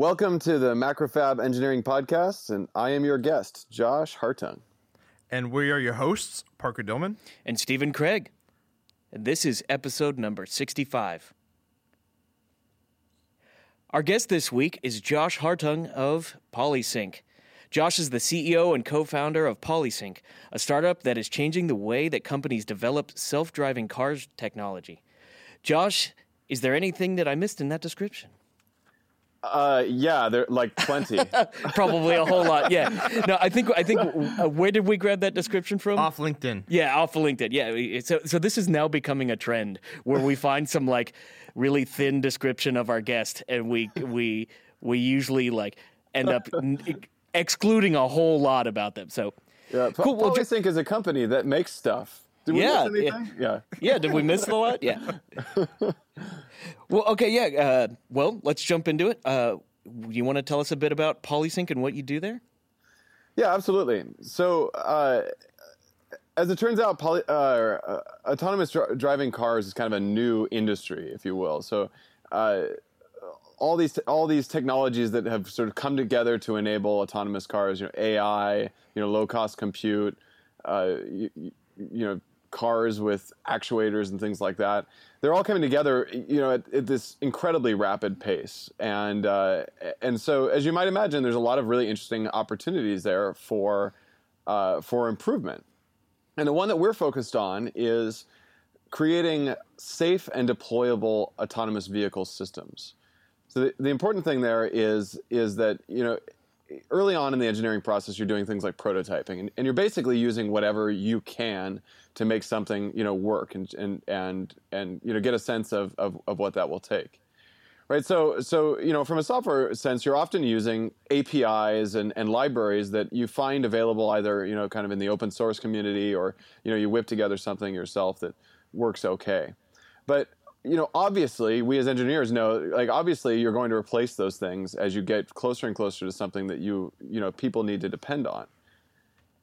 Welcome to the Macrofab Engineering Podcast, and I am your guest, Josh Hartung. And we are your hosts, Parker Dillmann. and Stephen Kraig. And this is episode number 65. Our guest this week is Josh Hartung of Polysync. Josh is the CEO and co founder of Polysync, a startup that is changing the way that companies develop self driving cars technology. Josh, is there anything that I missed in that description? Uh, yeah, there like plenty. Probably a whole lot. Yeah. No, I think I think uh, where did we grab that description from? Off LinkedIn. Yeah, off of LinkedIn. Yeah, so so this is now becoming a trend where we find some like really thin description of our guest, and we we we usually like end up n- excluding a whole lot about them. So Yeah, Po- Cool, well, Polysync is a company that makes stuff. Did we Yeah, miss anything? Yeah. yeah, did we miss a lot? Yeah. well, okay, yeah. Uh, well, let's jump into it. Uh, you want to tell us a bit about Polysync and what you do there? Yeah, absolutely. So, uh, as it turns out, poly, uh, uh, autonomous dri- driving cars is kind of a new industry, if you will. So, uh, all these all these technologies that have sort of come together to enable autonomous cars, you know, AI, you know, low cost compute, uh, you, you know, cars with actuators and things like that. They're all coming together, you know, at, at this incredibly rapid pace, and uh, and so as you might imagine, there's a lot of really interesting opportunities there for uh, for improvement. And the one that we're focused on is creating safe and deployable autonomous vehicle systems. So the, the important thing there is is that you know early on in the engineering process you're doing things like prototyping and, and you're basically using whatever you can to make something you know work and and and, and you know get a sense of, of, of what that will take right? So so you know from a software sense you're often using apis and, and libraries that you find available either you know kind of in the open source community or you know you whip together something yourself that works okay. But you know obviously we as engineers know like obviously you're going to replace those things as you get closer and closer to something that you you know people need to depend on.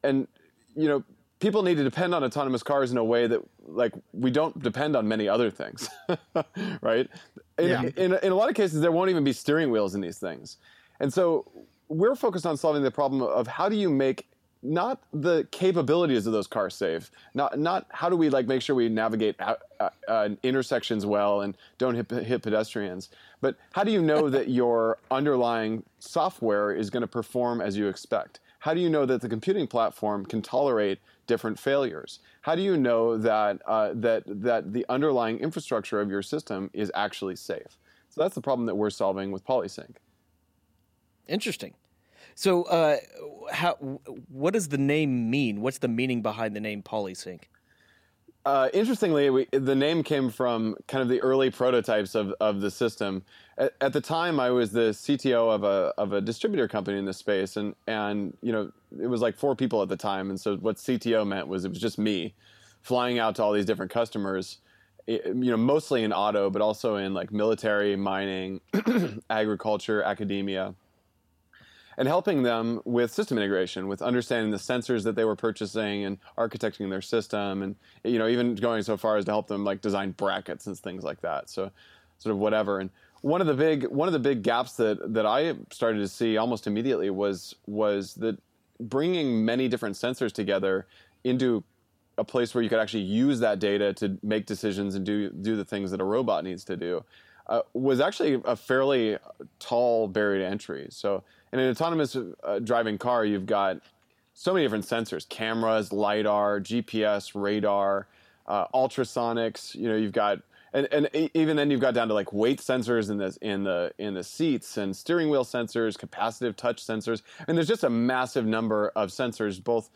And you know people need to depend on autonomous cars in a way that like we don't depend on many other things right? In, Yeah. in, in a lot of cases there won't even be steering wheels in these things. And so we're focused on solving the problem of how do you make not the capabilities of those cars safe not not how do we like make sure we navigate out, uh, uh, intersections well and don't hit, hit pedestrians but how do you know that your underlying software is going to perform as you expect? How do you know that the computing platform can tolerate different failures? How do you know that uh, that that the underlying infrastructure of your system is actually safe? So that's the problem that we're solving with Polysync. Interesting. So, uh, how? What does the name mean? What's the meaning behind the name Polysync? Uh, interestingly, we, the name came from kind of the early prototypes of, of the system. At, at the time, I was the CTO of a of a distributor company in this space, and and you know it was like four people at the time, and so what CTO meant was it was just me flying out to all these different customers, you know, mostly in auto, but also in like military, mining, agriculture, academia and helping them with system integration, with understanding the sensors that they were purchasing and architecting their system, and you know even going so far as to help them like design brackets and things like that. So, sort of whatever. And one of the big one of the big gaps that that I started to see almost immediately was was that bringing many different sensors together into a place where you could actually use that data to make decisions and do do the things that a robot needs to do uh, was actually a fairly tall barrier to entry. So in an autonomous uh, driving car, you've got so many different sensors: cameras, lidar, GPS, radar, uh, ultrasonics. You know, you've got and, and even then you've got down to like weight sensors in the in the in the seats and steering wheel sensors, capacitive touch sensors, and there's just a massive number of sensors, both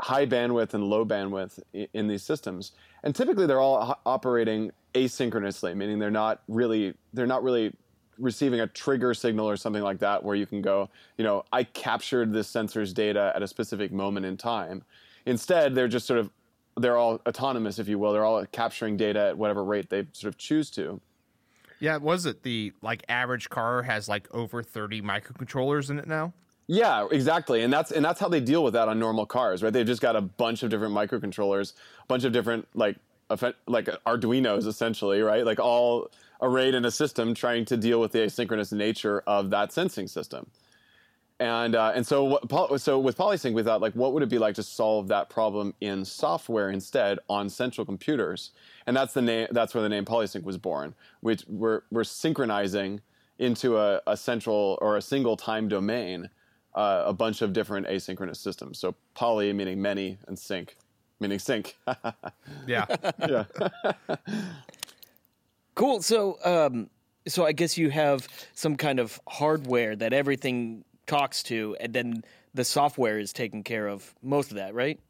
high bandwidth and low bandwidth in these systems. And typically they're all operating asynchronously, meaning they're not really they're not really receiving a trigger signal or something like that where you can go, you know, I captured this sensor's data at a specific moment in time. Instead, they're just sort of they're all autonomous, if you will. They're all capturing data at whatever rate they sort of choose to. Yeah, was it the like average car has like over 30 microcontrollers in it now? Yeah, exactly, and that's and that's how they deal with that on normal cars, right? They've just got a bunch of different microcontrollers, a bunch of different like like Arduinos essentially, right? Like all arrayed in a system trying to deal with the asynchronous nature of that sensing system. And uh, and so what, so with Polysync, we thought like, what would it be like to solve that problem in software instead on central computers? And that's the name. That's where the name Polysync was born. Which we're we're synchronizing into a, a central or a single time domain uh, a bunch of different asynchronous systems. So poly meaning many, and sync meaning sync. yeah, yeah. cool. So um, so I guess you have some kind of hardware that everything talks to, and then the software is taking care of most of that, right?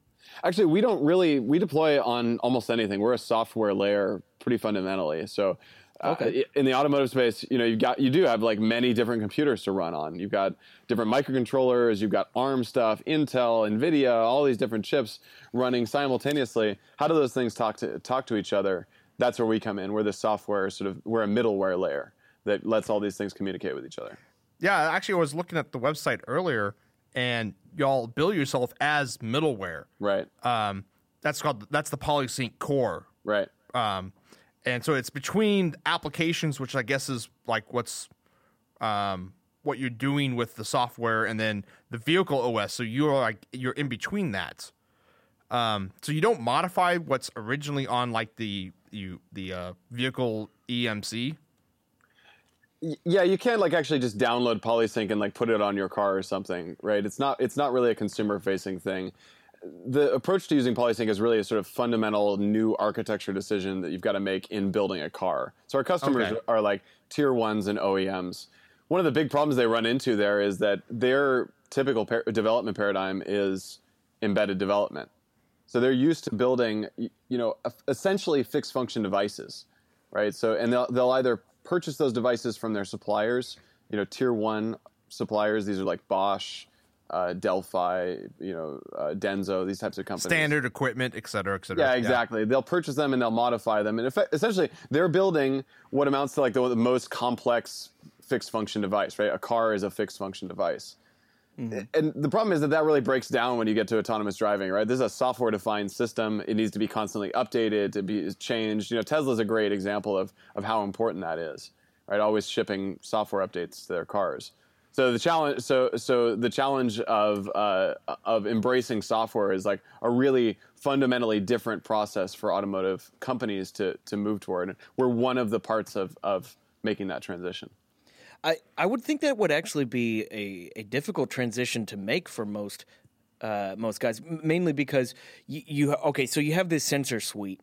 Actually, we don't really we deploy on almost anything. We're a software layer pretty fundamentally. So uh, okay. In the automotive space, you know, you've got you do have like many different computers to run on. You've got different microcontrollers, you've got ARM stuff, Intel, Nvidia, all these different chips running simultaneously. How do those things talk to talk to each other? That's where we come in. We're the software sort of we're a middleware layer that lets all these things communicate with each other. Yeah, actually, I was looking at the website earlier, and y'all bill yourself as middleware. Right. Um, that's called that's the Polysync core. Right. Um, and so it's between applications, which I guess is like what's um, what you're doing with the software, and then the vehicle OS. So you're like you're in between that. Um, so you don't modify what's originally on like the you the uh, vehicle EMC yeah you can't like actually just download polysync and like put it on your car or something right? It's not it's not really a consumer facing thing. The approach to using polysync is really a sort of fundamental new architecture decision that you've got to make in building a car. So our customers okay. are like tier ones and oems one of the big problems they run into there is that their typical par- development paradigm is embedded development so they're used to building you know essentially fixed function devices right so and they'll, they'll either purchase those devices from their suppliers. You know, tier one suppliers. These are like Bosch, uh, Delphi, you know, uh, Denso, these types of companies. Standard equipment, et cetera, et cetera. Yeah, exactly. Yeah. They'll purchase them and they'll modify them, and essentially they're building what amounts to like the, the most complex fixed function device. Right, a car is a fixed function device. Mm-hmm. And the problem is that that really breaks down when you get to autonomous driving, right? This is a software defined system. It needs to be constantly updated, to be changed. You know, Tesla's a great example of, of how important that is, right? Always shipping software updates to their cars. So the challenge, so so the challenge of uh, of embracing software is like a really fundamentally different process for automotive companies to to move toward. We're one of the parts of of making that transition. I, I would think that would actually be a, a difficult transition to make for most uh, most guys, mainly because you, you okay, so you have this sensor suite,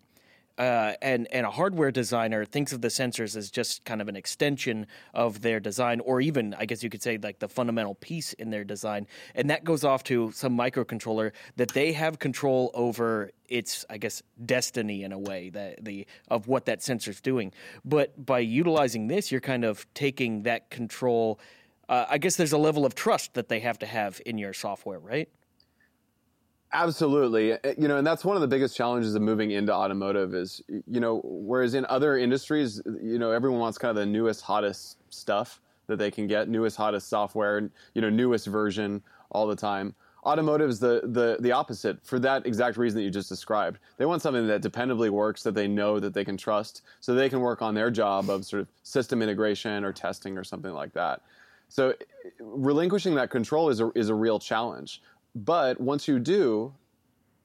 uh, and and a hardware designer thinks of the sensors as just kind of an extension of their design, or even I guess you could say like the fundamental piece in their design, and that goes off to some microcontroller that they have control over its I guess destiny in a way that the of what that sensor's doing. But by utilizing this, you're kind of taking that control. Uh, I guess there's a level of trust that they have to have in your software, right? Absolutely. Eh, you know, and that's one of the biggest challenges of moving into automotive is, you know, whereas in other industries, you know, everyone wants kind of the newest, hottest stuff that they can get, newest, hottest software, you know, newest version all the time. Automotive is the, the, the opposite for that exact reason that you just described. They want something that dependably works, that they know that they can trust, so they can work on their job of sort of system integration or testing or something like that. So eh, relinquishing that control is a, is a real challenge. But once you do,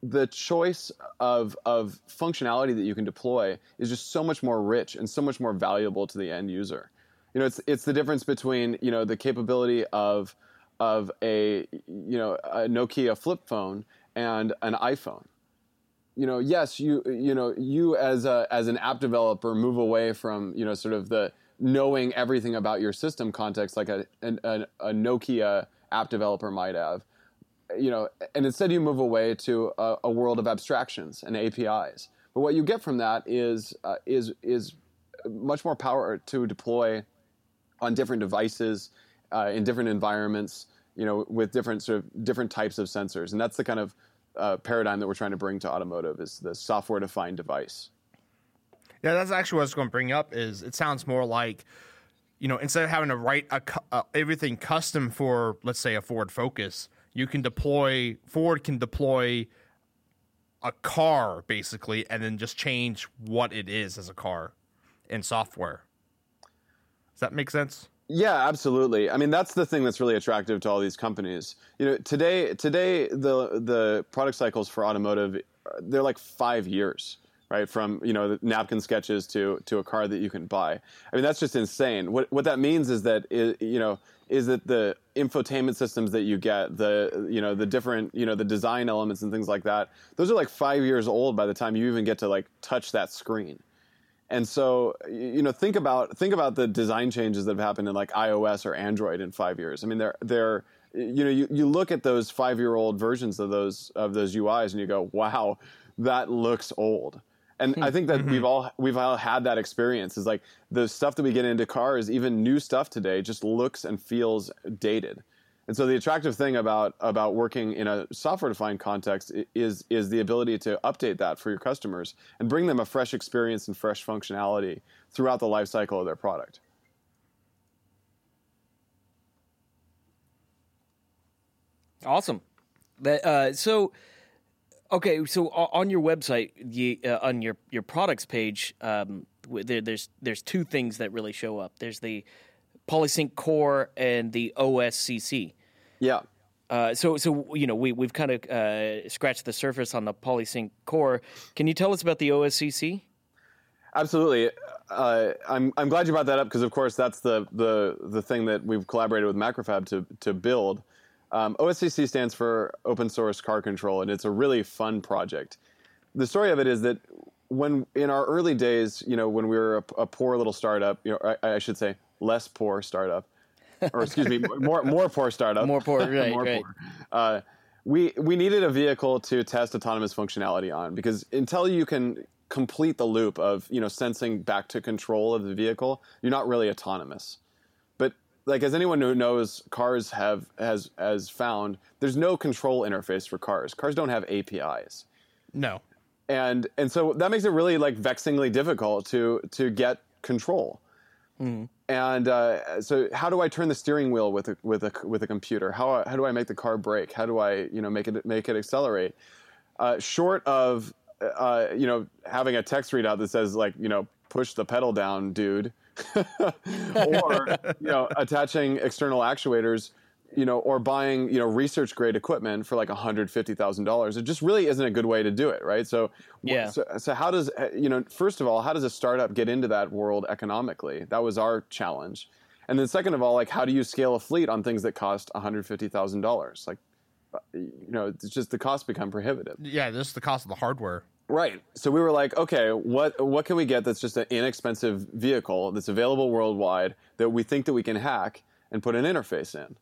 the choice of of functionality that you can deploy is just so much more rich and so much more valuable to the end user. You know, it's it's the difference between you know the capability of of a you know a Nokia flip phone and an iPhone. You know, yes, you you know you as a as an app developer move away from you know sort of the knowing everything about your system context like a a, a Nokia app developer might have you know, and instead you move away to a, a, world of abstractions and APIs. But what you get from that is uh, is is much more power to deploy on different devices uh, in different environments. You know, with different sort of different types of sensors, and that's the kind of uh, paradigm that we're trying to bring to automotive is the software defined device. Yeah, that's actually what I was going to bring up. Is it sounds more like you know instead of having to write a, uh, everything custom for let's say a Ford Focus you can deploy Ford can deploy a car basically, and then just change what it is as a car in software. Does that make sense? Yeah, absolutely. I mean, that's the thing that's really attractive to all these companies. You know, today today the the product cycles for automotive they're like five years, right? From you know napkin sketches to to a car that you can buy. I mean, that's just insane. What what that means is that you know is that the infotainment systems that you get, the you know the different you know the design elements and things like that, those are like five years old by the time you even get to like touch that screen. And so, you know, think about think about the design changes that have happened in like iOS or Android in five years. I mean, they're they're you know, you, you look at those five year old versions of those of those UIs and you go, wow, that looks old. And I think that we've all we've all had that experience. Is like the stuff that we get into cars, even new stuff today, just looks and feels dated. And so the attractive thing about about working in a software defined context is is the ability to update that for your customers and bring them a fresh experience and fresh functionality throughout the life cycle of their product. Awesome. That uh, so okay. So on your website, you, uh, on your your products page, um, there, there's there's two things that really show up. There's the Polysync Core and the OSCC. Yeah. Uh, so, so you know, we we've kind of uh, scratched the surface on the Polysync core. Can you tell us about the OSCC? Absolutely. Uh, I'm I'm glad you brought that up because, of course, that's the the the thing that we've collaborated with Macrofab to to build. Um, OSCC stands for Open Source Car Control, and it's a really fun project. The story of it is that when in our early days, you know, when we were a, a poor little startup, you know, I, I should say less poor startup, or excuse me, more more poor startup, more poor, right? more right. Poor. Uh, we we needed a vehicle to test autonomous functionality on because until you can complete the loop of you know sensing back to control of the vehicle, you're not really autonomous. Like as anyone who knows cars have has has found, there's no control interface for cars. Cars don't have APIs. No. And and so that makes it really like vexingly difficult to to get control. Mm. And uh, so, how do I turn the steering wheel with a with a with a computer? How how do I make the car brake? How do I you know make it make it accelerate? Uh, short of uh, you know having a text readout that says like you know push the pedal down, dude, or you know attaching external actuators you know, or buying, you know, research grade equipment for like $150,000. It just really isn't a good way to do it, right? So, yeah. So, so, how does, you know, first of all, how does a startup get into that world economically? That was our challenge. And then second of all, like, how do you scale a fleet on things that cost $150,000? Like, uh, you know, it's just the cost become prohibitive. Yeah, this is the cost of the hardware. Right. So we were like, okay, what what can we get that's just an inexpensive vehicle that's available worldwide that we think that we can hack and put an interface in?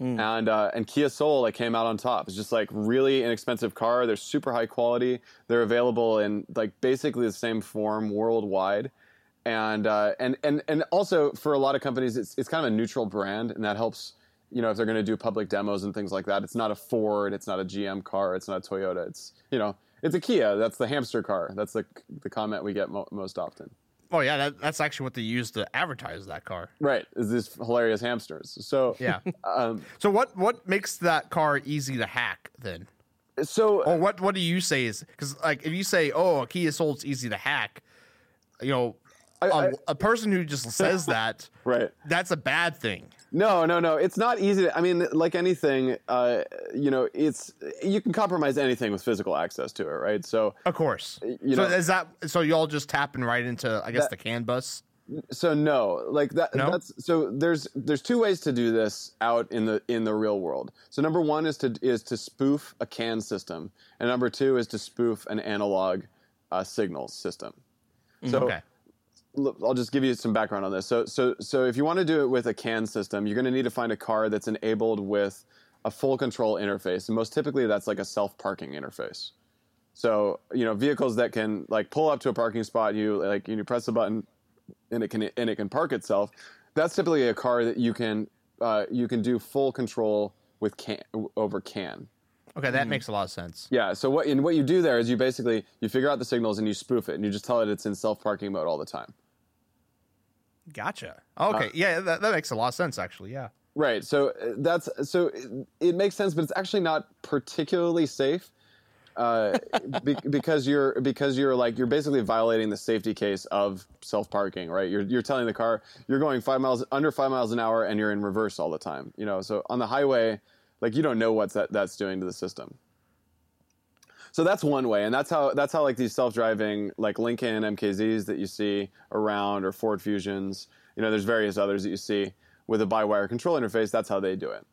Mm. And uh, and Kia Soul like came out on top. It's just like really inexpensive car. They're super high quality. They're available in like basically the same form worldwide. And uh, and and and also for a lot of companies, it's it's kind of a neutral brand, and that helps. You know, if they're going to do public demos and things like that, it's not a Ford, it's not a GM car, it's not a Toyota. It's you know, it's a Kia. That's the hamster car. That's the the comment we get mo- most often. Oh yeah, that, that's actually what they use to advertise that car. Right, is these hilarious hamsters. So yeah. Um, so what what makes that car easy to hack then? So or what what do you say is because like if you say oh a Kia Soul's easy to hack, you know, I, I, a, a person who just says that right that's a bad thing. No, no, no. It's not easy. To, I mean, like anything, uh, you know, it's you can compromise anything with physical access to it, right? So, of course. You know, so is that so? Y'all just tapping right into, I guess, that, the CAN bus. So no, like that. No? That's so. There's there's two ways to do this out in the in the real world. So number one is to is to spoof a CAN system, and number two is to spoof an analog uh, signals system. So. Okay I'll just give you some background on this. So, so, so if you want to do it with a CAN system, you're going to need to find a car that's enabled with a full control interface, and most typically that's like a self parking interface. So, you know, vehicles that can like pull up to a parking spot, you like you press the button, and it can and it can park itself. That's typically a car that you can uh, you can do full control with CAN over CAN. Okay, that mm. makes a lot of sense. Yeah. So what and what you do there is you basically you figure out the signals and you spoof it and you just tell it it's in self parking mode all the time. Gotcha. Okay. Uh, yeah, that, that makes a lot of sense, actually. Yeah. Right. So uh, that's so it, it, makes sense, but it's actually not particularly safe. uh, be, because you're because you're like you're basically violating the safety case of self parking, right? You're you're telling the car you're going five miles under five miles an hour and you're in reverse all the time. You know, so on the highway, like you don't know what that that's doing to the system. So that's one way, and that's how that's how like these self driving like Lincoln MKZs that you see around or Ford Fusions. You know, there's various others that you see with a by wire control interface. That's how they do it.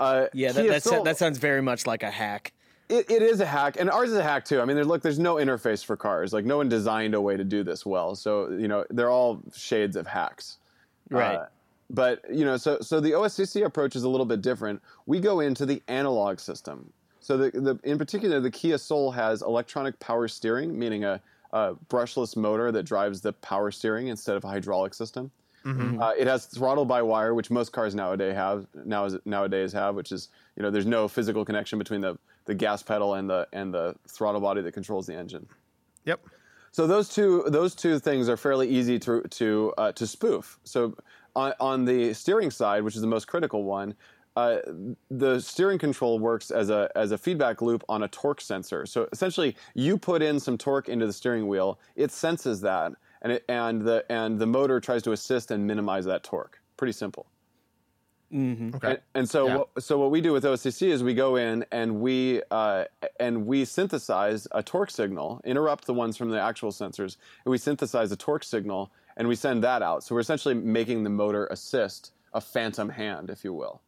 Uh, yeah, that, Soul, that sounds very much like a hack. It, it is a hack, and ours is a hack too. I mean, there's, look, there's no interface for cars. Like, no one designed a way to do this well. So, you know, they're all shades of hacks. Right. Uh, but you know, so so the OSCC approach is a little bit different. We go into the analog system. So the, the in particular, the Kia Soul has electronic power steering, meaning a, a brushless motor that drives the power steering instead of a hydraulic system. Mm-hmm. Uh, it has throttle by wire, which most cars nowadays have now nowadays have, which is you know there's no physical connection between the, the gas pedal and the and the throttle body that controls the engine. Yep. So those two those two things are fairly easy to to uh, to spoof. So on, on, the steering side, which is the most critical one, uh, the steering control works as a as a feedback loop on a torque sensor. So essentially, you put in some torque into the steering wheel, it senses that and it, and the and the motor tries to assist and minimize that torque. Pretty simple. Mm-hmm. Okay. And, and so, yeah. what, so what we do with OCC is we go in and we uh, and we synthesize a torque signal, interrupt the ones from the actual sensors, and we synthesize a torque signal, and we send that out. So we're essentially making the motor assist a phantom hand, if you will.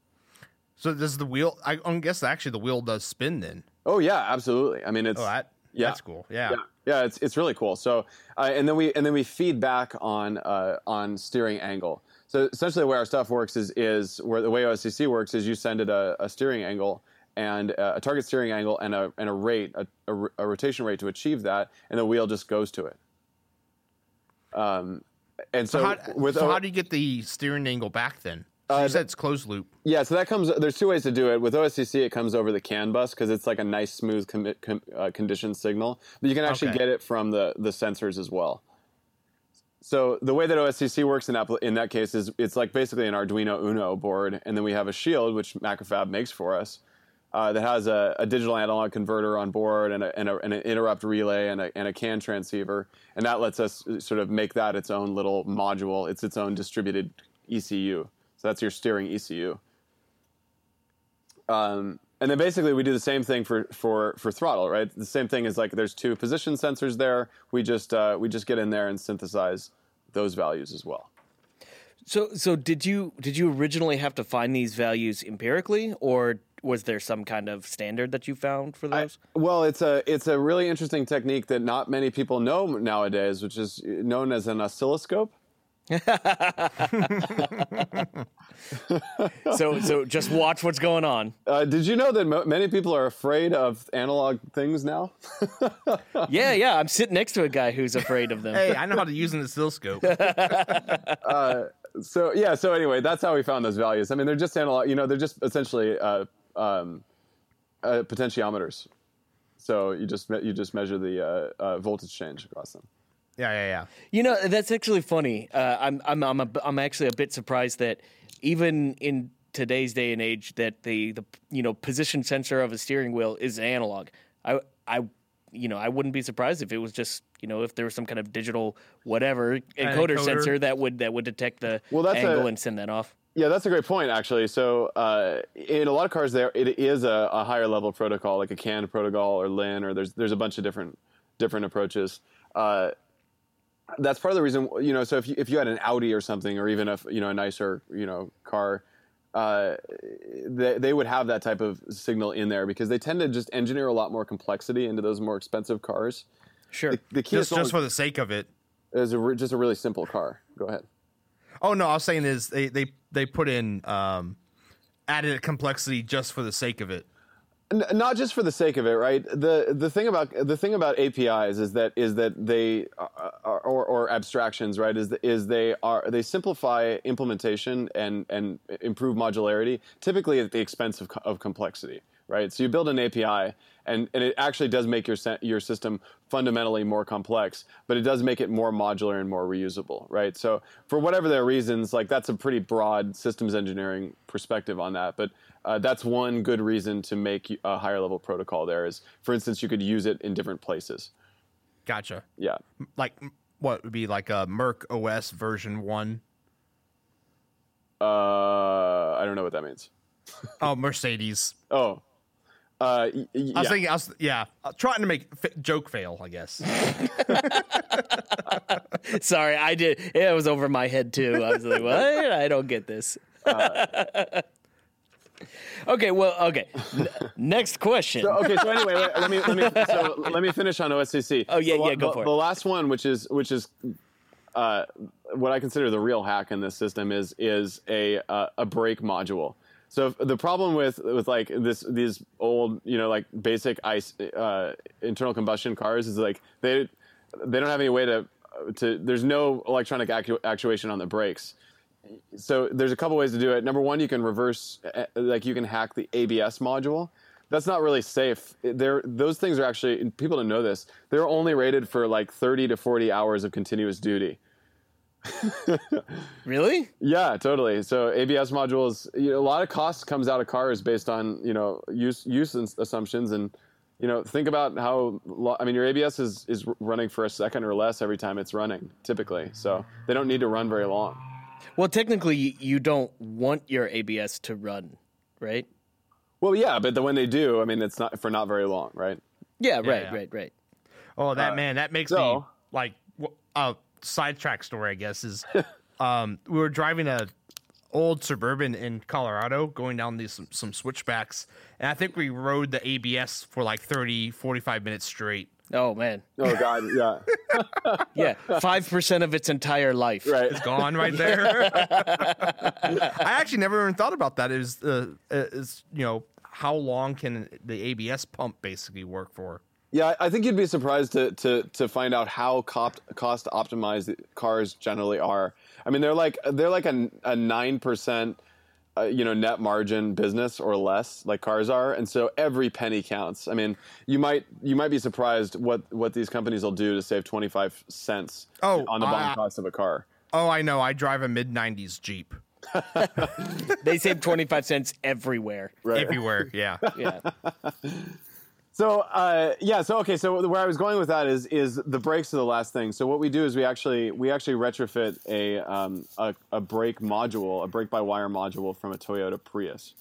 So does the wheel? I, I guess actually the wheel does spin then. Oh yeah, absolutely. I mean, it's oh, that, yeah, that's cool. Yeah. yeah. Yeah, it's it's really cool. So, uh, and then we and then we feed back on uh, on steering angle. So essentially, the way our stuff works is is where the way OSCC works is you send it a, a steering angle and uh, a target steering angle and a and a rate a, a, a, rotation rate to achieve that, and the wheel just goes to it. Um, and so, so, how, with so o- how do you get the steering angle back then? Uh, you said it's closed loop. Yeah, so that comes. There's two ways to do it. With OSCC, it comes over the CAN bus because it's like a nice, smooth com- com- uh, condition signal. But you can actually okay. get it from the the sensors as well. So the way that OSCC works in that in that case is it's like basically an Arduino Uno board, and then we have a shield which Macrofab makes for us uh, that has a, a, digital analog converter on board and, a, and, a, and, an interrupt relay and a, and a CAN transceiver, and that lets us sort of make that its own little module. It's its own distributed ECU. So that's your steering ECU. Um, and then basically we do the same thing for, for, for throttle, right? The same thing is like there's two position sensors there. We just uh, we just get in there and synthesize those values as well. So so did you did you originally have to find these values empirically, or was there some kind of standard that you found for those? I, well, it's a it's a really interesting technique that not many people know nowadays, which is known as an oscilloscope. so so just watch what's going on. Uh, did you know that mo- many people are afraid of analog things now? yeah, yeah. I'm sitting next to a guy who's afraid of them. hey, I know how to use an oscilloscope. uh, so yeah. So anyway, that's how we found those values. I mean, they're just analog. You know, they're just essentially uh, um, uh, potentiometers. So you just you just measure the uh, uh, voltage change across them. Yeah, yeah, yeah. You know, that's actually funny. Uh, I'm, I'm, I'm, a, I'm actually a bit surprised that even in today's day and age, that the, the, you know, position sensor of a steering wheel is analog. I, I, you know, I wouldn't be surprised if it was just, you know, if there was some kind of digital whatever encoder, encoder. sensor that would that would detect the well, that's angle a, and send that off. Yeah, that's a great point, actually. So, uh, in a lot of cars, there it is a, a, higher level protocol, like a CAN protocol or LIN, or there's there's a bunch of different different approaches. Uh, that's part of the reason you know so if you, if you had an audi or something or even a you know a nicer you know car uh, they, they would have that type of signal in there because they tend to just engineer a lot more complexity into those more expensive cars. Sure. The, the just, just for the sake of it. Is a, just a really simple car. Go ahead. Oh no i was saying is they they, they put in um, added complexity just for the sake of it not just for the sake of it, right? The the thing about the thing about APIs is that is that they are, or, or abstractions, right? Is is they are they simplify implementation and and improve modularity, typically at the expense of, of complexity, right? So you build an API, and, and it actually does make your your system fundamentally more complex, but it does make it more modular and more reusable, right? So for whatever their reasons, like that's a pretty broad systems engineering perspective on that, but uh, that's one good reason to make a higher level protocol. There is, for instance, you could use it in different places. Gotcha. Yeah. Like what would be like a Merc OS version one? Uh, I don't know what that means. oh, Mercedes. Oh, uh, y- y- I was thinking, I was yeah, uh, trying to make f- joke fail, I guess. Sorry, I did. It was over my head too. I was like, what? I don't get this. okay, well, okay. N- next question. So, okay, so anyway, let, let me let me so let me finish on OSCC. Oh, yeah, The- yeah, go the, for it. The last one, which is which is uh, what I consider the real hack in this system, is is a uh, a brake module. So the problem with with like this these old you know like basic ice uh, internal combustion cars is like they they don't have any way to to there's no electronic actu- actuation on the brakes so there's a couple ways to do it. Number one, you can reverse, uh, like you can hack the ABS module. That's not really safe. There, those things are actually people don't know this. They're only rated for like 30 to 40 hours of continuous duty. really? Yeah, totally. So ABS modules, you know, a lot of cost comes out of cars based on you know use use assumptions and you know think about how lo- I mean your ABS is is running for a second or less every time it's running typically. So they don't need to run very long. Well, technically, you- you don't want your ABS to run, right? Well, yeah, but the, when they do, I mean, it's not for not very long, right? Yeah, right, yeah. right, right. Oh, that uh, man, that makes me like wh- uh, a sidetrack story. I guess is um, we were driving a old suburban in Colorado, going down these some, some switchbacks, and I think we rode the ABS for like 30, 45 minutes straight. Oh man, Oh God, yeah, yeah, five percent of its entire life. right. It's gone right there. I actually never even thought about that. Is uh, is you know how long can the ABS pump basically work for? Yeah, I think you'd be surprised to to to find out how cost cost optimized cars generally are. I mean, they're like they're like a a nine percent. Uh, you know, net margin business or less, like cars are, and so every penny counts. I mean, you might you might be surprised what what these companies will do to save twenty five cents Oh, on the bottom uh, cost of a car. Oh, I know. I drive a mid '90s Jeep They save twenty five cents everywhere. Right. everywhere. Yeah. Yeah. So uh, yeah, so okay, so where I was going with that is is the brakes are the last thing. So what we do is we actually we actually retrofit a um, a, a brake module, a brake by wire module from a Toyota Prius.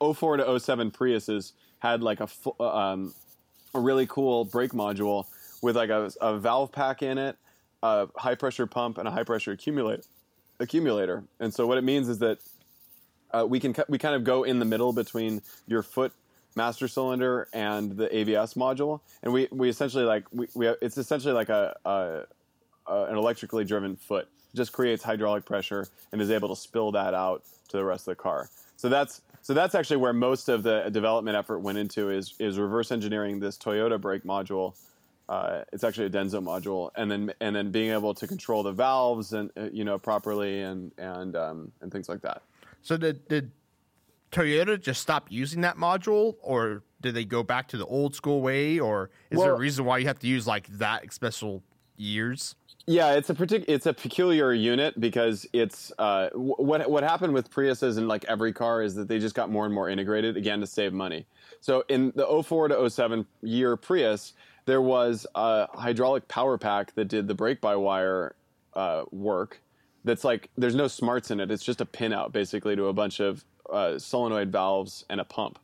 04 to 07 Priuses had like a um, a really cool brake module with like a, a valve pack in it, a high pressure pump, and a high pressure accumulator. Accumulator, and so what it means is that uh, we can we kind of go in the middle between your foot master cylinder and the ABS module, and we, we essentially like we, we it's essentially like a, a, a an electrically driven foot. It just creates hydraulic pressure and is able to spill that out to the rest of the car. So that's so that's actually where most of the development effort went into is is reverse engineering this Toyota brake module. Uh, it's actually a Denso module, and then and then being able to control the valves and uh, you know properly and and um, and things like that. So did did Toyota just stop using that module, or did they go back to the old school way, or is there a reason why you have to use like that special years? Yeah, it's a partic- it's a peculiar unit because it's uh, wh- what what happened with Priuses and like every car is that they just got more and more integrated again to save money. So in the 04 to 07 year Prius, there was a hydraulic power pack that did the brake by wire uh, work. That's like there's no smarts in it. It's just a pinout basically to a bunch of uh, solenoid valves and a pump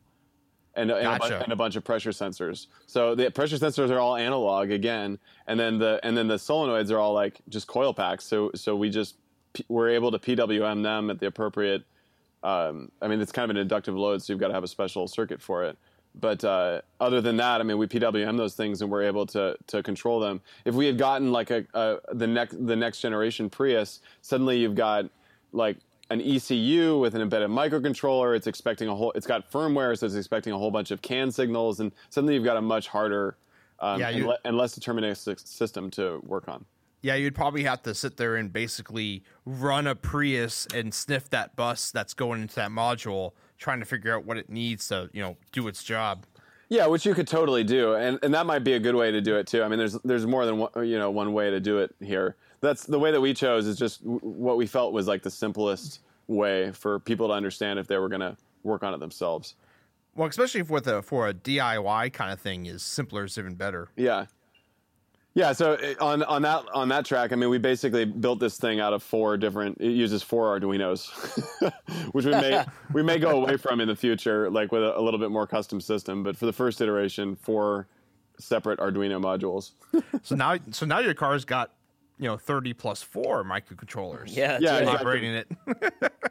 and, and, a, bu- and a bunch of pressure sensors. So the pressure sensors are all analog again, and then the and then the solenoids are all like just coil packs. So so we just p- we're able to PWM them at the appropriate. Um, I mean, it's kind of an inductive load, so you've got to have a special circuit for it. But uh, other than that, I mean, we PWM those things and we're able to to control them. If we had gotten like a, a the next the next generation Prius, suddenly you've got like an ECU with an embedded microcontroller. It's expecting a whole. It's got firmware, so it's expecting a whole bunch of CAN signals, and suddenly you've got a much harder um, Yeah, and, le- and less deterministic system to work on. Yeah, you'd probably have to sit there and basically run a Prius and sniff that bus that's going into that module trying to figure out what it needs to you know do its job. Yeah, which you could totally do, and and that might be a good way to do it too. I mean, there's there's more than one, you know one way to do it here. That's the way that we chose is just w- what we felt was like the simplest way for people to understand if they were going to work on it themselves. Well, especially for a for a DIY kind of thing, is simpler is even better. Yeah, yeah. So uh, on on that on that track, I mean, we basically built this thing out of four different. It uses four Arduino's, which we may we may go away from in the future, like with a, a little bit more custom system. But for the first iteration, four separate Arduino modules. so now, so now your car's got you know 30 plus four microcontrollers. Yeah, Yeah, right. exactly. operating it.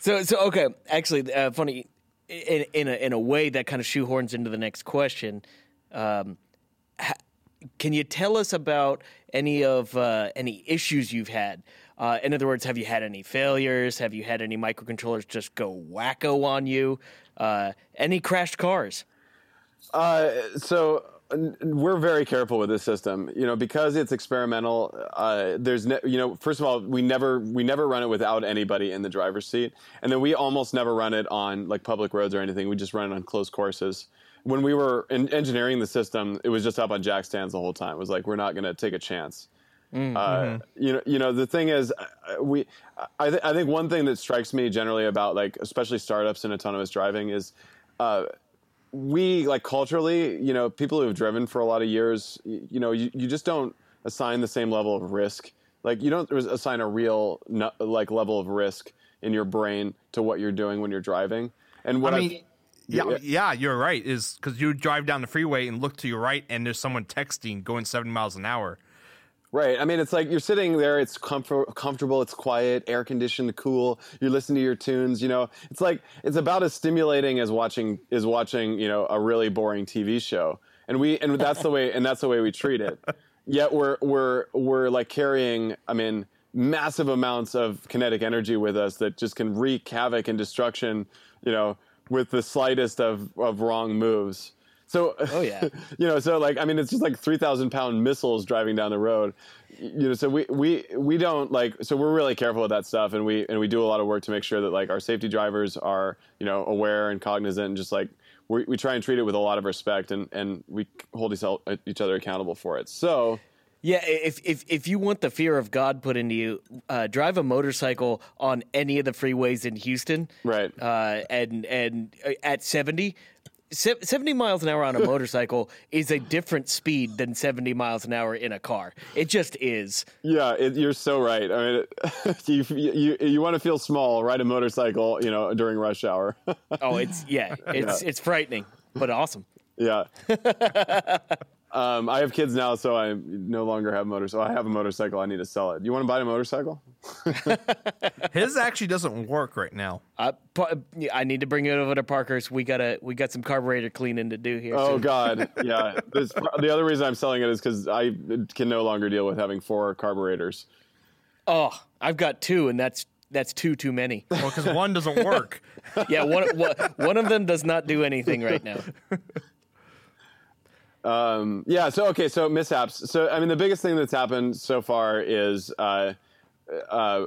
So, so okay. Actually, uh, funny in in a, in a way that kind of shoehorns into the next question. Um, ha- can you tell us about any of uh, any issues you've had? Uh, in other words, have you had any failures? Have you had any microcontrollers just go wacko on you? Uh, any crashed cars? Uh, so n- we're very careful with this system, you know, because it's experimental. Uh, there's, ne- you know, first of all, we never we never run it without anybody in the driver's seat, and then we almost never run it on like public roads or anything. We just run it on closed courses. When we were in engineering the system, it was just up on jack stands the whole time. It was like we're not going to take a chance. Uh, you know, you know, the thing is, uh, we, I, th- I think one thing that strikes me generally about like, especially startups in autonomous driving is, uh, we like culturally, you know, people who have driven for a lot of years, y- you know, you, you just don't assign the same level of risk. Like you don't assign a real like level of risk in your brain to what you're doing when you're driving. And what I mean, yeah, yeah, you're right. Is because you drive down the freeway and look to your right, and there's someone texting going 70 miles an hour. Right. I mean, it's like you're sitting there. It's comfort, comfortable. It's quiet, air conditioned, cool. You're listening to your tunes. You know, it's like it's about as stimulating as watching is watching you know a really boring TV show. And we and that's the way and that's the way we treat it. Yet we're we're we're like carrying. I mean, massive amounts of kinetic energy with us that just can wreak havoc and destruction. You know, with the slightest of of wrong moves. So, Oh, yeah. you know, so like I mean, it's just like three thousand pound missiles driving down the road. You know, so we we we don't like so we're really careful with that stuff, and we and we do a lot of work to make sure that like our safety drivers are you know aware and cognizant, and just like we we try and treat it with a lot of respect, and and we hold each other accountable for it. So. Yeah, if if if you want the fear of God put into you, uh, drive a motorcycle on any of the freeways in Houston, Right. Uh, and and uh, at 70, se- 70 miles an hour on a motorcycle is a different speed than 70 miles an hour in a car. It just is. Yeah, it, you're so right. I mean, you you you want to feel small, ride a motorcycle, you know, during rush hour. Oh, it's yeah, it's it's frightening, but awesome. Yeah. Um, I have kids now, so I no longer have motorcycle. I have a motorcycle. I need to sell it. You want to buy a motorcycle? His actually doesn't work right now. Uh, pa- yeah, I need to bring it over to Parker's. We gotta we got some carburetor cleaning to do here. Oh soon. God, yeah. This, the other reason I'm selling it is because I can no longer deal with having four carburetors. oh, I've got two, and that's that's two too many. Well, because one doesn't work. Yeah, one, one one of them does not do anything right now. Um, yeah. So okay. So mishaps. So I mean, the biggest thing that's happened so far is uh, uh,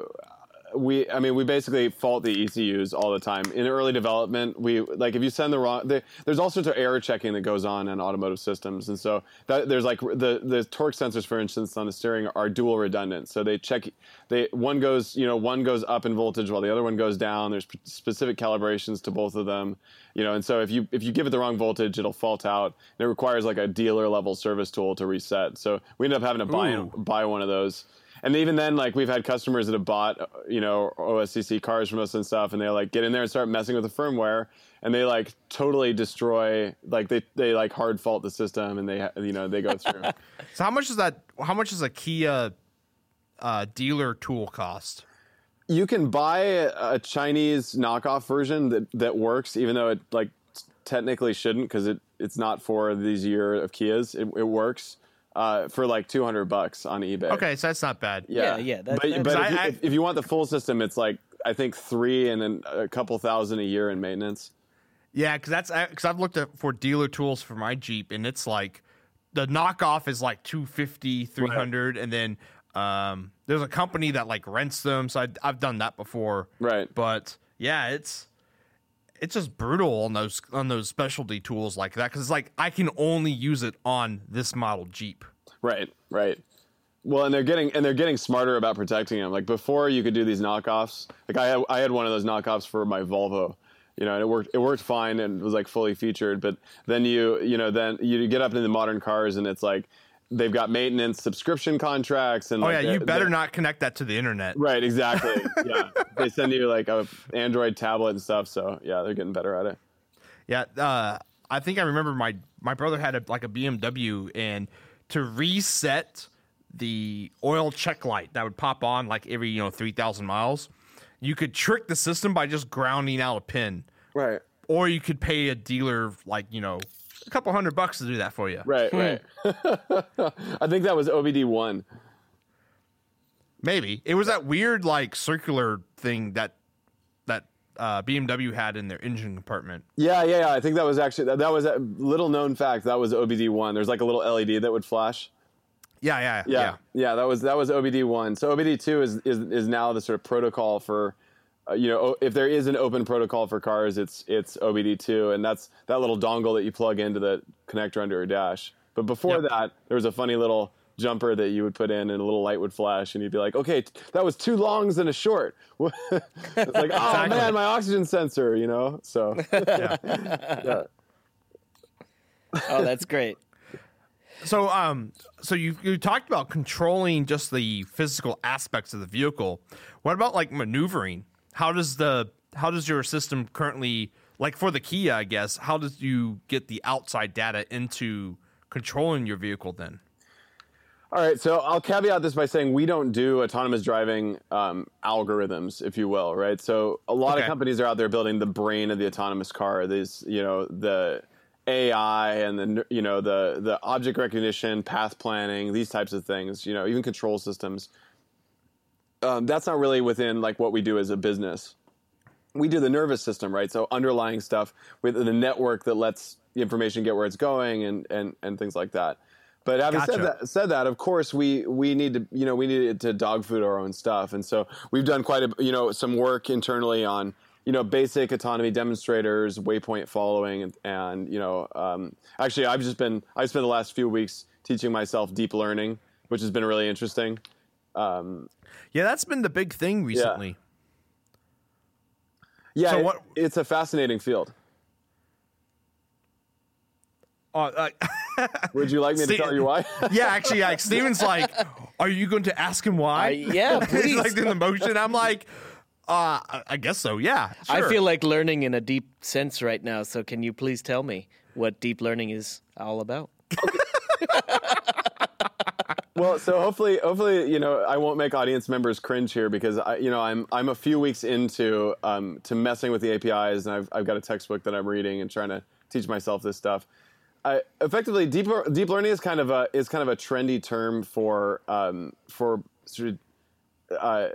we. I mean, we basically fault the ECUs all the time in early development. We like if you send the wrong. The, there's all sorts of error checking that goes on in automotive systems, and so that, there's like the the torque sensors, for instance, on the steering are dual redundant. So they check. They one goes you know one goes up in voltage while the other one goes down. There's p- specific calibrations to both of them you know and so if you if you give it the wrong voltage it'll fault out and it requires like a dealer level service tool to reset so we end up having to buy Ooh. buy one of those and even then like we've had customers that have bought uh, you know oscc cars from us and stuff and they like get in there and start messing with the firmware and they like totally destroy like they they like hard fault the system and they you know they go through So how much is that? How much is a Kia uh, dealer tool cost? you can buy a Chinese knockoff version that that works, even though it like technically shouldn't because it it's not for these year of Kias. It, it works uh, for like two hundred bucks on eBay. Okay, so that's not bad. Yeah, yeah, that- but that's- but if, I- you, if, if you want the full system, it's like I think three and then a couple thousand a year in maintenance. Yeah, because that's because I've looked at for dealer tools for my Jeep, and it's like the knockoff is like 250, 300, and then um, there's a company that like rents them. So I, I've done that before. Right. But yeah, it's it's just brutal on those on those specialty tools like that because it's like I can only use it on this model Jeep. Right, right. Well, and they're getting and they're getting smarter about protecting them. Like before, you could do these knockoffs. Like I had, I had one of those knockoffs for my Volvo, you know, and it worked it worked fine and was like fully featured. But then you you know then you get up into the modern cars and it's like they've got maintenance subscription contracts and Oh like, yeah, you better not connect that to the internet. Right, exactly. yeah, they send you like a Android tablet and stuff. So yeah, they're getting better at it. Yeah, uh, I think I remember my my brother had a, like a BMW, and to reset the oil check light that would pop on like every you know three thousand miles, you could trick the system by just grounding out a pin, Right. or you could pay a dealer like you know a couple hundred bucks to do that for you. Right, right. I think that was OBD one. Maybe it was that weird like circular thing that that uh, BMW had in their engine compartment. Yeah, yeah, yeah. I think that was actually that, that was a little known fact. That was OBD one. There's like a little LED that would flash. Yeah, yeah, Yeah, yeah. yeah. that was that was OBD one. So OBD two is, is is now the sort of protocol for, uh, you know, if there is an open protocol for cars, it's it's OBD two, and that's that little dongle that you plug into the connector under your dash. But before Yep. that, there was a funny little jumper that you would put in, and a little light would flash, and you'd be like, okay, t- that was two longs and a short. it's like, oh Exactly. man, my oxygen sensor, you know. So yeah. Oh, that's great. So, um, so you you talked about controlling just the physical aspects of the vehicle. What about like maneuvering? How does the how does your system currently like for the Kia? I guess how does you get the outside data into controlling your vehicle? Then, All right, so I'll caveat this by saying we don't do autonomous driving um, algorithms, if you will, right? So a lot Okay. of companies are out there building the brain of the autonomous car. These, you know, the AI and the you know the the object recognition, path planning, these types of things. You know, even control systems. Um, that's not really within like what we do as a business. We do the nervous system, right? So underlying stuff with the network that lets the information get where it's going and and and things like that. But having said that, said that, of course, we we need to you know we needed to dog food our own stuff, and so we've done quite a you know some work internally on you know basic autonomy demonstrators, waypoint following, and, and you know um, actually I've just been I spent the last few weeks teaching myself deep learning, which has been really interesting. Yeah, that's been the big thing recently. Yeah, So it- what- it's a fascinating field. Uh, uh, Would you like me to tell you why? yeah, actually, like Stephen's like, are you going to ask him why? I- yeah, He's please. like in the motion. I'm like, uh, I- I guess so. Yeah, I feel like learning in a deep sense right now. So, can you please tell me what deep learning is all about? Well, so hopefully, hopefully, you know, I won't make audience members cringe here because I, you know, I'm I'm a few weeks into um, to messing with the APIs, and I've I've got a textbook that I'm reading and trying to teach myself this stuff. I, effectively, deep deep learning is kind of a is kind of a trendy term for um, for sort of uh,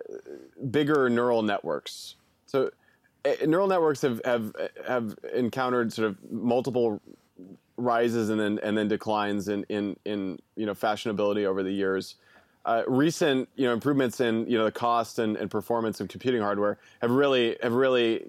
bigger neural networks. So, uh, neural networks have have have encountered sort of multiple rises and then and then declines in in in you know fashionability over the years. Uh, recent you know improvements in you know the cost and, and performance of computing hardware have really have really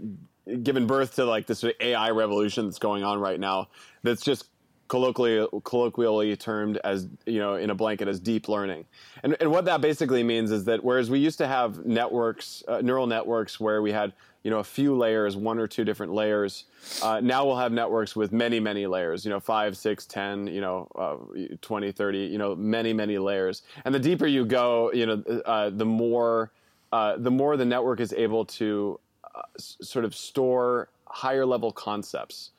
given birth to like this sort of AI revolution that's going on right now. That's just colloquially colloquially termed as you know in a blanket as deep learning. And and what that basically means is that whereas we used to have networks, uh, neural networks, where we had you know a few layers, one or two different layers. Uh, now we'll have networks with many many layers. You know, five, six, ten, you know, uh, 20, 30, You know, many many layers. And the deeper you go, you know, uh, the more uh, the more the network is able to uh, s- sort of store higher level concepts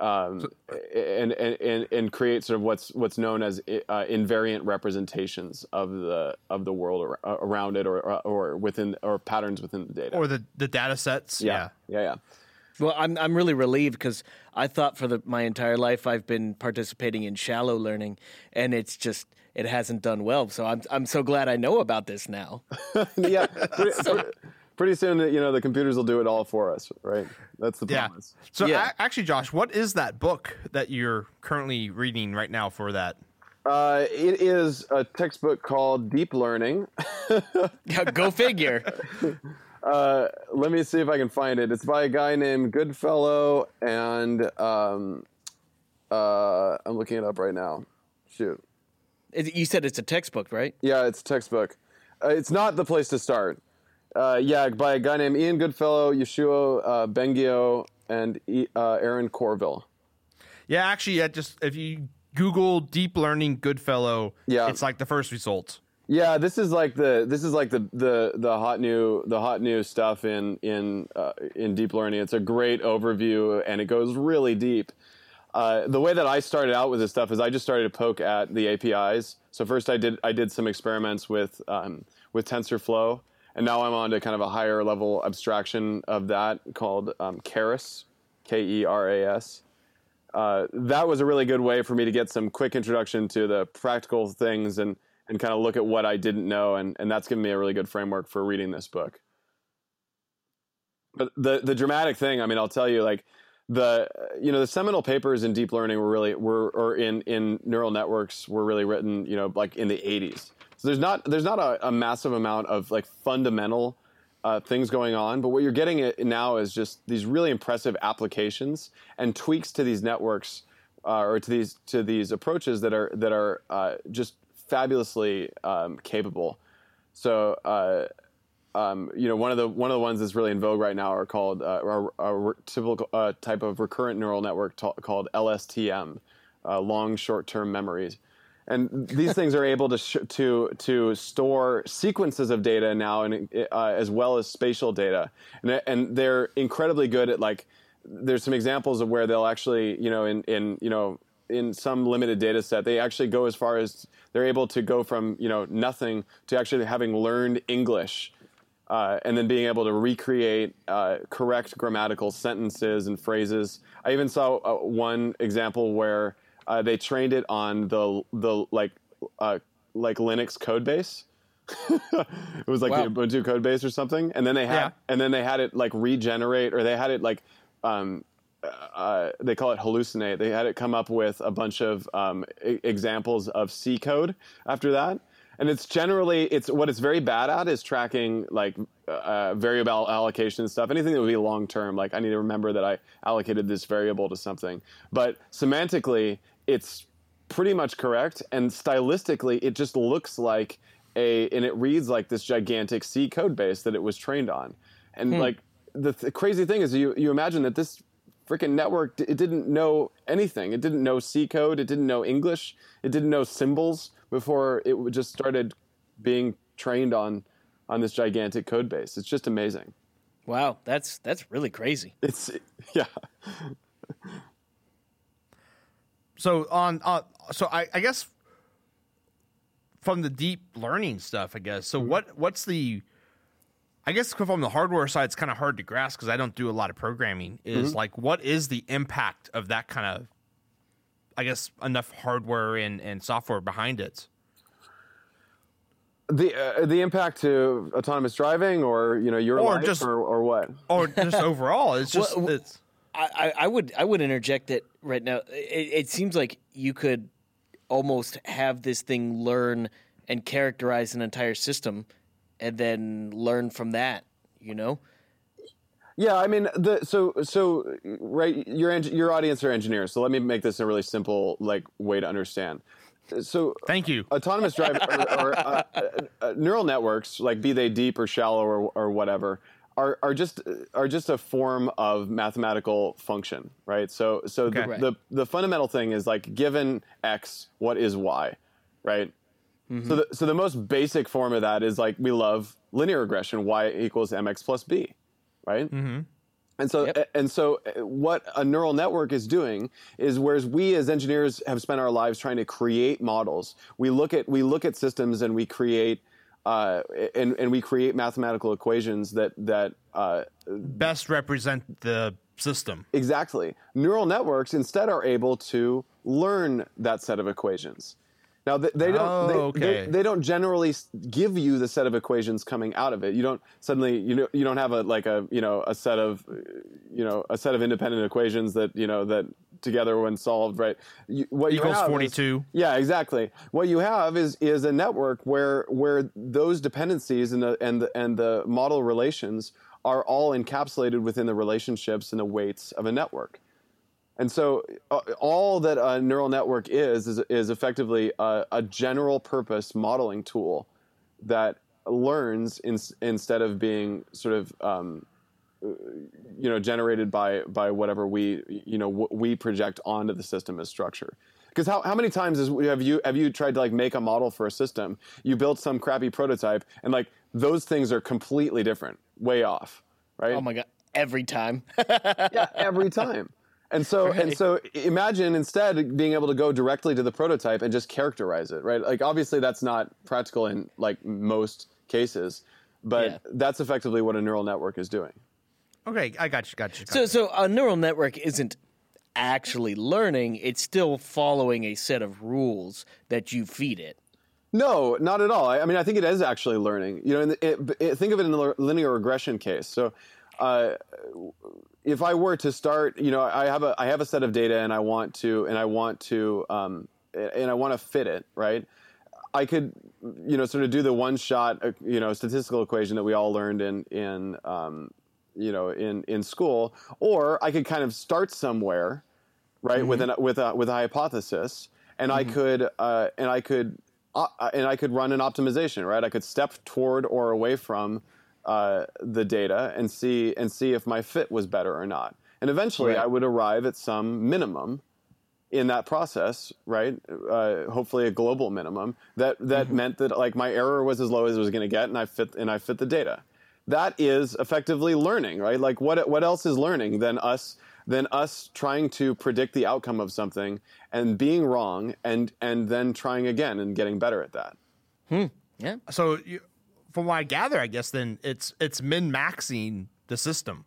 um, and, and, and, and create sort of what's what's known as uh, invariant representations of the of the world ar- uh, around it or or within or patterns within the data. or the the data sets. Yeah. yeah, yeah. Well, I'm I'm really relieved because I thought for the, my entire life I've been participating in shallow learning, and it's just it hasn't done well. So I'm I'm so glad I know about this now. yeah. Pretty, pretty- pretty soon, you know, the computers will do it all for us, right? That's the Yeah. promise. So Yeah. a- actually, Josh, what is that book that you're currently reading right now for that? Uh, it is a textbook called Deep Learning. Go figure. Uh, let me see if I can find it. It's by a guy named Goodfellow, and um, uh, I'm looking it up right now. Shoot. You said it's a textbook, right? Yeah, it's a textbook. Uh, it's not the place to start. Uh, yeah, by a guy named Ian Goodfellow, Yoshua uh, Bengio, and uh, Aaron Courville. Yeah, actually, yeah, just if you Google deep learning Goodfellow, Yeah. it's like the first result. Yeah, this is like the this is like the the the hot new the hot new stuff in in uh, in deep learning. It's a great overview and it goes really deep. Uh, the way that I started out with this stuff is I just started to poke at the APIs. So first I did I did some experiments with um, with TensorFlow, and now I'm on to kind of a higher level abstraction of that called um, Keras, K E R A S uh, that was a really good way for me to get some quick introduction to the practical things and and kind of look at what I didn't know, and and that's given me a really good framework for reading this book. But the the dramatic thing, I mean, I'll tell you, like the you know the seminal papers in deep learning were really were or in in neural networks were really written, you know, like in the '80s. So there's not there's not a, a massive amount of like fundamental uh, things going on, but what you're getting at now is just these really impressive applications and tweaks to these networks uh, or to these to these approaches that are that are uh, just fabulously um, capable. So. Um, you know, one of the one of the ones that's really in vogue right now are called uh, are, are typical uh, type of recurrent neural network ta- called LSTM, uh, long short-term memories, and these things are able to sh- to to store sequences of data now, and uh, as well as spatial data, and and they're incredibly good at like. There's some examples of where they'll actually, you know, in in you know in some limited data set, they actually go as far as they're able to go from you know nothing to actually having learned English uh, and then being able to recreate uh, correct grammatical sentences and phrases. I even saw uh, one example where uh, they trained it on the the like uh, like Linux code base. it was like Wow. the Ubuntu code base or something, and then they had Yeah. and then they had it like regenerate or they had it like um, uh, they call it hallucinate. They had it come up with a bunch of um, e- examples of C code after that, and it's generally it's what it's very bad at is tracking like uh, variable allocation stuff. Anything that would be long term, like I need to remember that I allocated this variable to something. But semantically, it's pretty much correct, and stylistically, it just looks like a and it reads like this gigantic C code base that it was trained on, and like the th- crazy thing is you you imagine that this freaking network it didn't know anything. It didn't know c code. It didn't know english. It didn't know symbols before it just started being trained on on this gigantic code base it's just amazing Wow, that's that's really crazy. it's yeah So on, uh, so I, I guess from the deep learning stuff, I guess. So what what's the I guess from the hardware side, it's kind of hard to grasp because I don't do a lot of programming. Is like, what is the impact of that kind of, I guess, enough hardware and, and software behind it? the uh, the impact to autonomous driving or you know your Or life just- or, or what Or just overall, it's just Well, it's I, I, I would I would interject that right now. It, it seems like you could almost have this thing learn and characterize an entire system, and then learn from that. You know, Yeah, I mean, the so so right. Your your audience are engineers, so let me make this a really simple like way to understand. So thank you. autonomous drive or, or uh, uh, uh, neural networks, like be they deep or shallow or, or whatever, are, are just are just a form of mathematical function, right? So so Okay. the, Right. the the fundamental thing is like given x, what is y, right? So the so the most basic form of that is like we love linear regression, y equals mx plus b, right? Mm-hmm. And so, Yep. and so, uh, what a neural network is doing is, whereas we as engineers have spent our lives trying to create models, we look at we look at systems and we create, uh, and and we create mathematical equations that that uh, Best represent the system. exactly neural networks instead are able to learn that set of equations. Now they, they don't Oh, they, okay. they, they don't generally give you the set of equations coming out of it. You don't suddenly you know you don't have a like a you know a set of you know a set of independent equations that you know that together when solved, right? You, what you Equals have is- 42. yeah, exactly. What you have is is a network where where those dependencies and the and the, and the model relations are all encapsulated within the relationships and the weights of a network. And so, uh, all that a neural network is is, is effectively a, a general purpose modeling tool that learns in, instead of being sort of um, you know generated by by whatever we you know w- we project onto the system as structure because how, how many times is, have you have you tried to like make a model for a system you built some crappy prototype and like those things are completely different way off right Oh my god! Every time. yeah, every time. And so and so imagine instead being able to go directly to the prototype and just characterize it, right? Like obviously that's not practical in like most cases, but Yeah. that's effectively what a neural network is doing. Okay, I got you. Got you. Got So, you. so a neural network isn't actually learning; it's still following a set of rules that you feed it. No, not at all. I, I mean, I think it is actually learning. You know, in the, it, it, think of it in the linear regression case. So, uh, if I were to start, you know, I have a I have a set of data, and I want to and I want to um, and I want to fit it right. I could, you know, sort of do the one shot, uh, you know, statistical equation that we all learned in in um, you know in in school, or I could kind of start somewhere, right, with an with a with a hypothesis, and I could uh, and I could uh, and I could run an optimization, right? I could step toward or away from uh, the data and see and see if my fit was better or not. And eventually, Right. I would arrive at some minimum in that process, right? Uh, hopefully, a global minimum that that meant that like my error was as low as it was going to get, and I fit and I fit the data. That is effectively learning, right? Like what what else is learning than us than us trying to predict the outcome of something and being wrong and and then trying again and getting better at that. Yeah. so you, from what I gather, I guess then it's it's min maxing the system.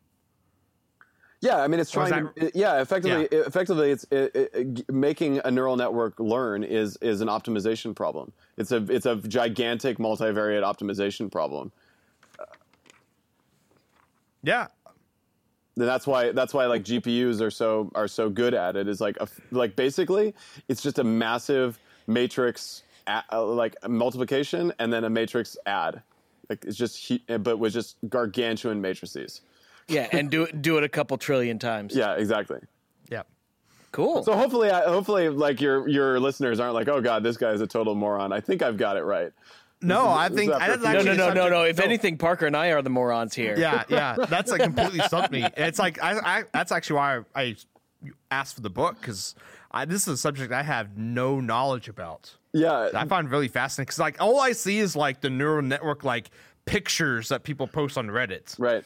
Yeah, I mean, it's trying to. Yeah, effectively, effectively, it's it, it, making a neural network learn is is an optimization problem. It's a it's a gigantic multivariate optimization problem. Yeah. And that's why that's why like GPUs are so are so good at it. Is like a, like basically it's just a massive matrix a, like multiplication and then a matrix add. Like it's just hu- eh, but with just gargantuan matrices. Yeah, and do it do it a couple trillion times. Yeah, exactly. Yeah. Cool. So hopefully, I, hopefully, like your your listeners aren't like, oh god, this guy's a total moron. I think I've got it right. No, I think I- after that's a no, no, no, no, no. subject- If anything, Parker and I are the morons here. Yeah, yeah. That's like completely stumped me. It's like I, I that's actually why I, I asked for the book because I this is a subject I have no knowledge about. Yeah, I find really fascinating because like all I see is like the neural network like pictures that people post on Reddit. right,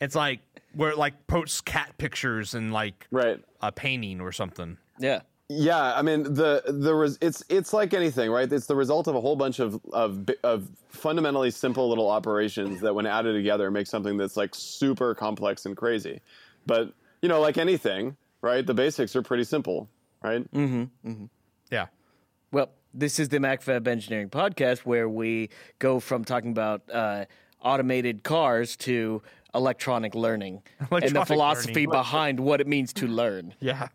It's like where it like posts cat pictures and like right. a painting or something. Yeah. Yeah, I mean the the res, it's it's like anything, right? It's the result of a whole bunch of of of fundamentally simple little operations that, when added together, make something that's like super complex and crazy. But you know, like anything, right? The basics are pretty simple, right? Mm-hmm, mm-hmm. Yeah. Well, this is the MacroFab Engineering Podcast where we go from talking about uh, automated cars to electronic learning and the philosophy learning. behind what it means to learn. Yeah.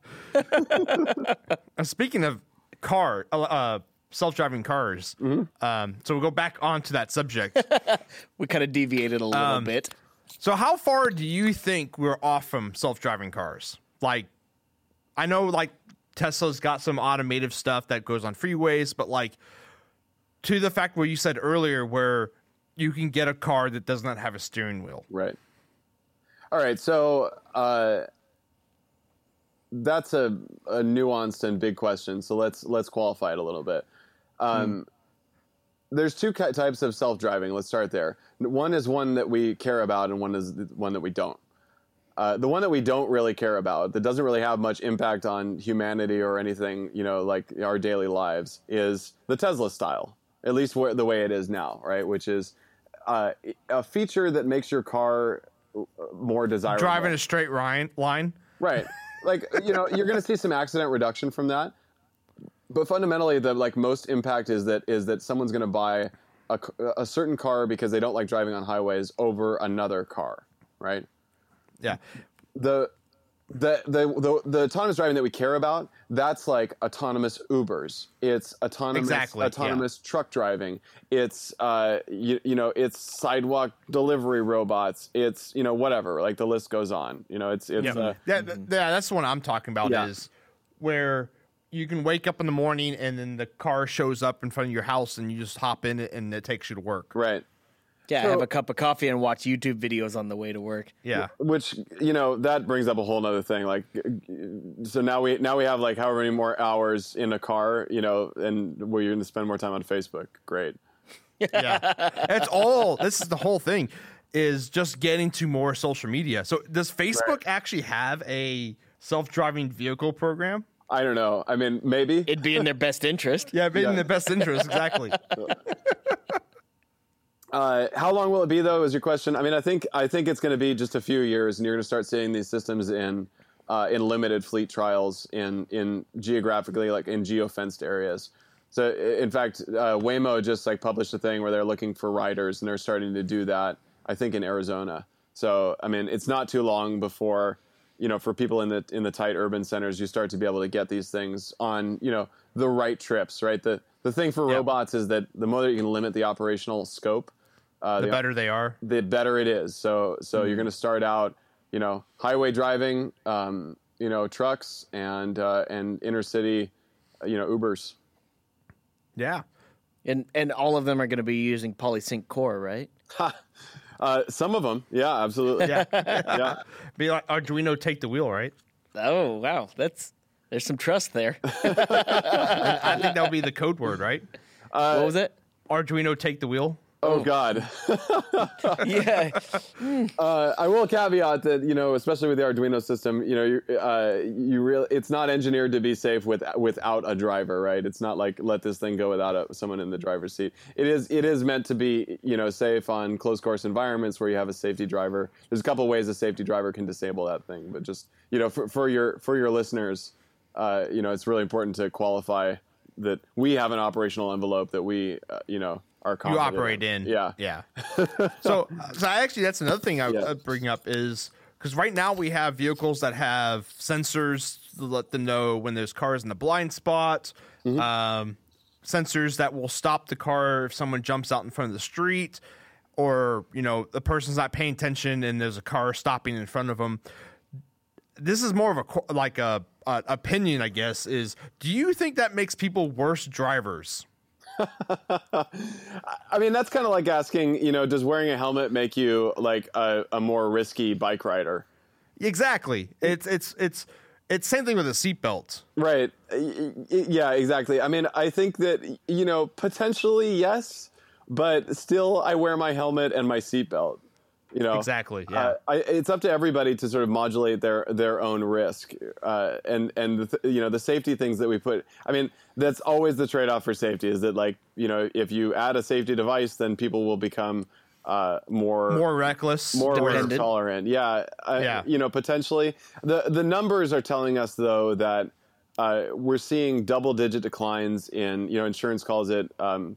Speaking of car, uh, uh, self-driving cars. Um, so we'll go back onto that subject. We kind of deviated a little Um, bit. so how far do you think we're off from self-driving cars? Like, I know like Tesla's got some automative stuff that goes on freeways, but like to the fact where you said earlier where you can get a car that does not have a steering wheel. Right. All right. So uh, that's a, a nuanced and big question. So let's let's qualify it a little bit. Um, There's two types of self-driving. Let's start there. One is one that we care about, and one is one that we don't. Uh, the one that we don't really care about, that doesn't really have much impact on humanity or anything, you know, like our daily lives, is the Tesla style. At least where, the way it is now, right? Which is uh, a feature that makes your car uh, more desirable. Driving a straight line, line. Right. Like you know, you're going to see some accident reduction from that. But fundamentally, the like most impact is that is that someone's going to buy a certain car because they don't like driving on highways over another car, right? Yeah. The the, the the the autonomous driving that we care about that's like autonomous ubers it's autonomous Exactly, yeah. autonomous truck driving it's uh you, you know it's sidewalk delivery robots it's you know whatever like the list goes on you know it's it's Yeah, uh, yeah, th- yeah, that's the one I'm talking about. Yeah. Is where you can wake up in the morning and then the car shows up in front of your house and you just hop in it and it takes you to work. right Yeah, So- have a cup of coffee and watch YouTube videos on the way to work. Yeah, which you know that brings up a whole other thing like so now we now we have like however many more hours in a car you know and where you're going to spend more time on facebook great yeah. It's all. This is the whole thing. Is just getting to more social media. So does Facebook actually have a self-driving vehicle program? i don't know i mean maybe It'd be in their best interest. Yeah, but Yeah. in their best interest, exactly. Uh, how long will it be though? Is your question? I mean, I think I think it's going to be just a few years, and you're going to start seeing these systems in uh, in limited fleet trials in in geographically like in geofenced areas. So, in fact, uh, Waymo just like published a thing where they're looking for riders, and they're starting to do that. I think in Arizona. So, I mean, it's not too long before you know for people in the in the tight urban centers, you start to be able to get these things on you know the right trips. Right. The the thing for Yeah. robots is that the more that you can limit the operational scope, uh, The the, better they are. the better it is. So so you're going to start out, you know, highway driving, um, you know, trucks and uh, and inner city, you know, Ubers. Yeah. And and all of them are going to be using Polysync Core, right? Uh, some of them, yeah, absolutely. Yeah. yeah. Be like Arduino take the wheel, right? Oh wow, that's there's some trust there. I think that'll be the code word, right? what was it? Arduino take the wheel. Oh God. Yeah, Uh, I will caveat that you know, especially with the Arduino system, you know, you uh, you really it's not engineered to be safe with without a driver, right? It's not like let this thing go without a, someone in the driver's seat. It is it is meant to be you know safe on closed course environments where you have a safety driver. There's a couple ways a safety driver can disable that thing, but just you know for, for your for your listeners, uh, you know, it's really important to qualify that we have an operational envelope that we uh, you know are You operate in. Yeah. Yeah. so, so actually, that's another thing I Yeah. would bring up is because right now we have vehicles that have sensors to let them know when there's cars in the blind spot, Mm-hmm. um, sensors that will stop the car if someone jumps out in front of the street, or you know the person's not paying attention and there's a car stopping in front of them. This is more of a like a, a opinion, I guess. Is do you think that makes people worse drivers? I mean, that's kind of like asking, you know, does wearing a helmet make you like a, a more risky bike rider? Exactly. It's it's it's it's same thing with a seatbelt. Right. Yeah, exactly. I mean, I think that, you know, potentially yes, but still I wear my helmet and my seatbelt. You know, Exactly, yeah. Uh, I, it's up to everybody to sort of modulate their their own risk, uh, and and the, th- you know the safety things that we put. I mean, that's always the trade off for safety. Is that like you know if you add a safety device, then people will become uh, more More reckless. more Dependent. tolerant. Yeah, Yeah. You know, potentially the the numbers are telling us though that uh, we're seeing double digit declines in you know insurance calls it um,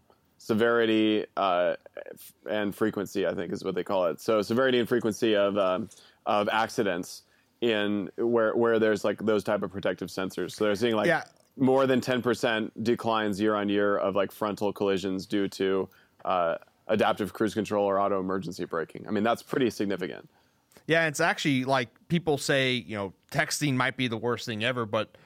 severity uh, f- and frequency. I think is what they call it. So severity and frequency of um, of accidents in where where there's like those type of protective sensors. So they're seeing like Yeah. more than ten percent declines year on year of like frontal collisions due to uh, adaptive cruise control or auto emergency braking. I mean, that's pretty significant. Yeah, it's actually like people say, you know, texting might be the worst thing ever, but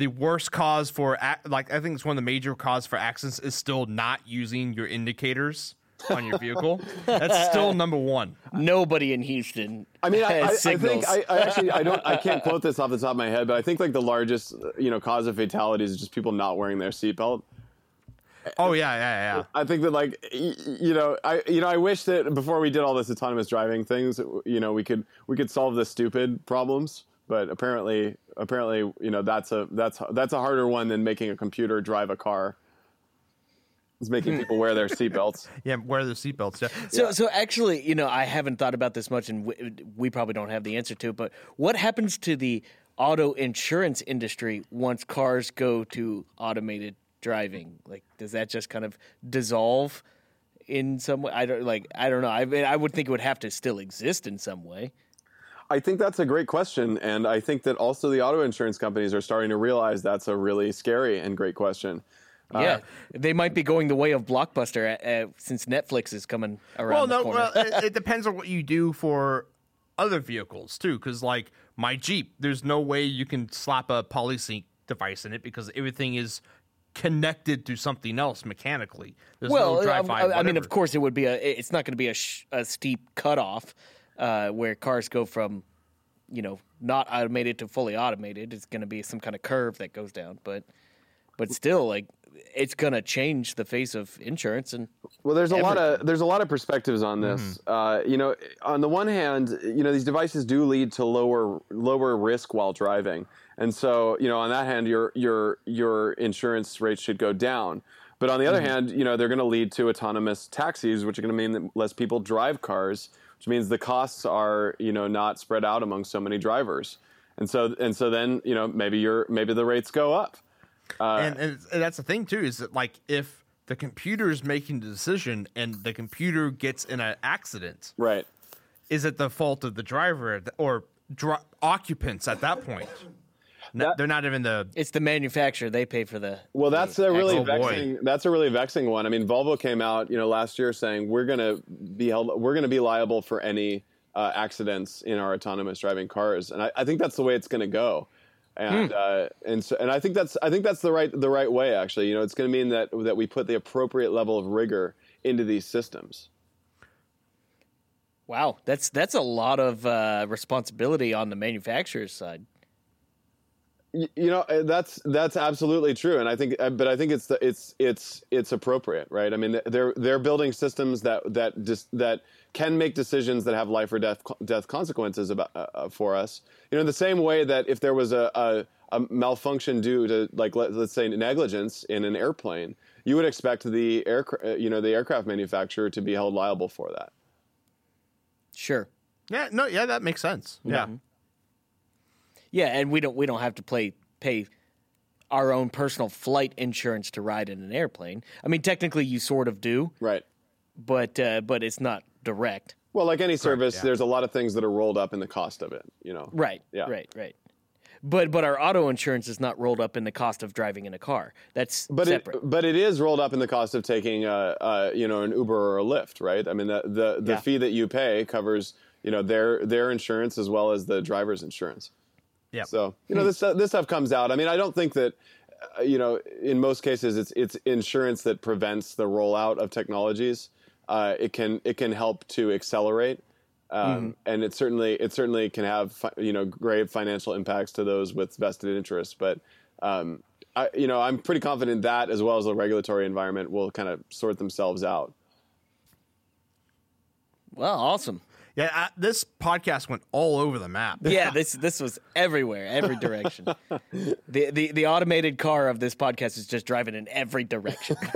the worst cause for like I think it's one of the major cause for accidents is still not using your indicators on your vehicle. That's still number one. nobody in Houston. I mean, I, has I, I think I, I actually I don't I can't quote this off the top of my head, but I think like the largest you know cause of fatalities is just people not wearing their seatbelt. Oh yeah, yeah, yeah. I think that like y- y- you know I you know I wish that before we did all this autonomous driving things you know we could we could solve the stupid problems, but apparently apparently you know that's a that's that's a harder one than making a computer drive a car. It's making people wear their seatbelts. Yeah, wear the seatbelts. Yeah. So, so actually, you know, I haven't thought about this much, and we, we probably don't have the answer to. it, But what happens to the auto insurance industry once cars go to automated driving? Like, does that just kind of dissolve in some way? I don't like. I don't know. I mean, I would think it would have to still exist in some way. I think that's a great question, and I think that also the auto insurance companies are starting to realize that's a really scary and great question. Yeah, Uh, they might be going the way of Blockbuster uh, uh, since Netflix is coming around Well, the no, corner. well, it, it depends on what you do for other vehicles too. Because like my Jeep, there's no way you can slap a polysync device in it because everything is connected to something else mechanically. There's well, no I, drive-by. I- I mean, of course, it would be a. It's not going to be a, sh- a steep cutoff uh, where cars go from, you know, not automated to fully automated. It's going to be some kind of curve that goes down, but, but still, like, it's going to change the face of insurance and. Well, there's a lot of there's a lot of perspectives on this. Uh, you know, on the one hand, you know these devices do lead to lower lower risk while driving, and so you know on that hand, your your your insurance rates should go down. But on the other hand, you know they're going to lead to autonomous taxis, which are going to mean that less people drive cars, which means the costs are you know not spread out among so many drivers, and so and so then you know maybe your maybe the rates go up. Uh, and, and, and that's the thing too is that like if the computer is making the decision and the computer gets in an accident, Right. is it the fault of the driver or dri- occupants at that point? No, That- they're not even the It's the manufacturer; they pay for the. Well, that's a really Oh, boy. vexing. That's a really vexing one. I mean, Volvo came out, you know, last year saying we're going to be held, we're going to be liable for any uh, accidents in our autonomous driving cars, and I, I think that's the way it's going to go. And uh, and so and I think that's I think that's the right the right way. Actually, you know, it's going to mean that that we put the appropriate level of rigor into these systems. Wow, that's that's a lot of uh, responsibility on the manufacturer's side. Y- you know uh, that's that's absolutely true. And i think uh, but i think it's the, it's it's it's appropriate right? I mean they're they're building systems that that just that can make decisions that have life or death death consequences about uh, uh, for us. You know in the same way that if there was a, a, a malfunction due to like let, let's say negligence in an airplane you would expect the air you know the aircraft manufacturer to be held liable for that. Sure. yeah no yeah that makes sense. Yeah. Yeah, and we don't we don't have to play pay our own personal flight insurance to ride in an airplane. I mean, technically, you sort of do, right but uh, but it's not direct. well like any service yeah. there's a lot of things that are rolled up in the cost of it you know Right. Yeah. Right. Right. But but our auto insurance is not rolled up in the cost of driving in a car. That's but separate. it but it is rolled up in the cost of taking uh, uh you know an Uber or a Lyft, right? I mean the the, the Yeah. fee that you pay covers you know their their insurance as well as the driver's insurance. Yeah So you know this stuff- this stuff comes out. I mean I don't think that uh, you know in most cases it's it's insurance that prevents the rollout of technologies. Uh, it can it can help to accelerate. Um, And it certainly it certainly can have fi- you know grave financial impacts to those with vested interests, but um, I, you know, I'm pretty confident that, as well as the regulatory environment, will kind of sort themselves out. well, awesome. Yeah uh, this podcast went all over the map Yeah, this this was everywhere, every direction. the, the the automated car of this podcast is just driving in every direction.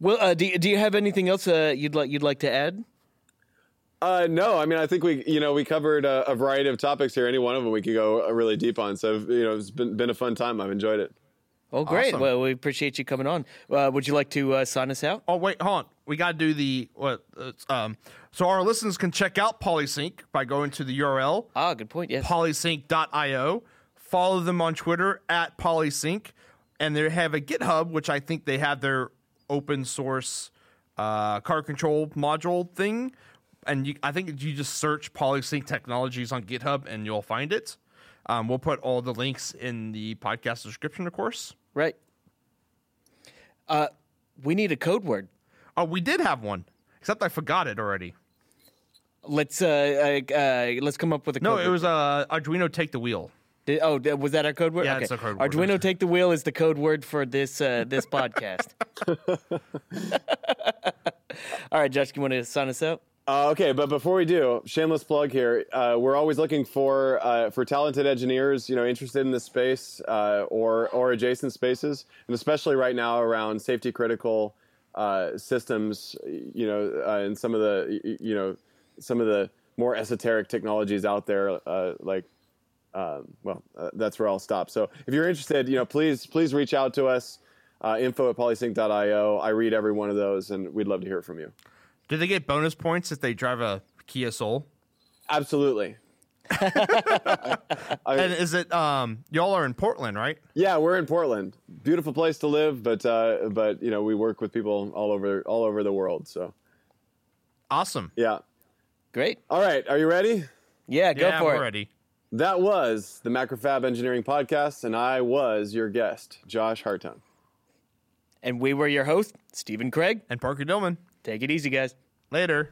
well, uh, do do you have anything else uh, you'd like you'd like to add? Uh, no, I mean, I think we, you know, we covered a, a variety of topics here. Any one of them we could go uh, really deep on. So, you know, it's been been a fun time. I've enjoyed it. Oh, great! Awesome. Well, we appreciate you coming on. Uh, would you like to uh, sign us out? Oh wait, hold on. We got to do the what? Uh, um, so our listeners can check out Polysync by going to the URL Ah, good point. Yes. polysync.io. Follow them on Twitter at polysync, and they have a GitHub, which I think they have their open source uh, car control module thing. And you, I think you just search Polysync Technologies on GitHub, and you'll find it. Um, we'll put all the links in the podcast description, of course. Right. Uh, we need a code word. Oh, we did have one, except I forgot it already. Let's uh, uh, uh, let's come up with a code. No, code it was uh, Arduino take the wheel. Did- oh, was that our code word? Yeah, okay. it's a code word. Arduino take the wheel is the code word for this uh, this podcast. All right, Josh, you want to sign us out? Uh, okay, but before we do, shameless plug here. Uh, we're always looking for uh, for talented engineers, you know, interested in this space uh, or or adjacent spaces, and especially right now around safety critical uh, systems. You know, uh, and some of the you know some of the more esoteric technologies out there, uh, like. Um, well, uh, that's where I'll stop. So, if you're interested, you know, please please reach out to us. Uh, info at polysync.io. I read every one of those, and we'd love to hear from you. Do they get bonus points if they drive a Kia Soul. Absolutely. And is it um y'all are in Portland, right? Yeah, we're in Portland. Beautiful place to live, but uh, but you know we work with people all over all over the world. So Awesome. yeah. Great. All right, are you ready? Yeah, go yeah, for we're it. ready. That was the Macrofab Engineering Podcast, and I was your guest, Josh Hartung. And we were your host, Stephen Kraig. And Parker Dillmann. Take it easy, guys. Later.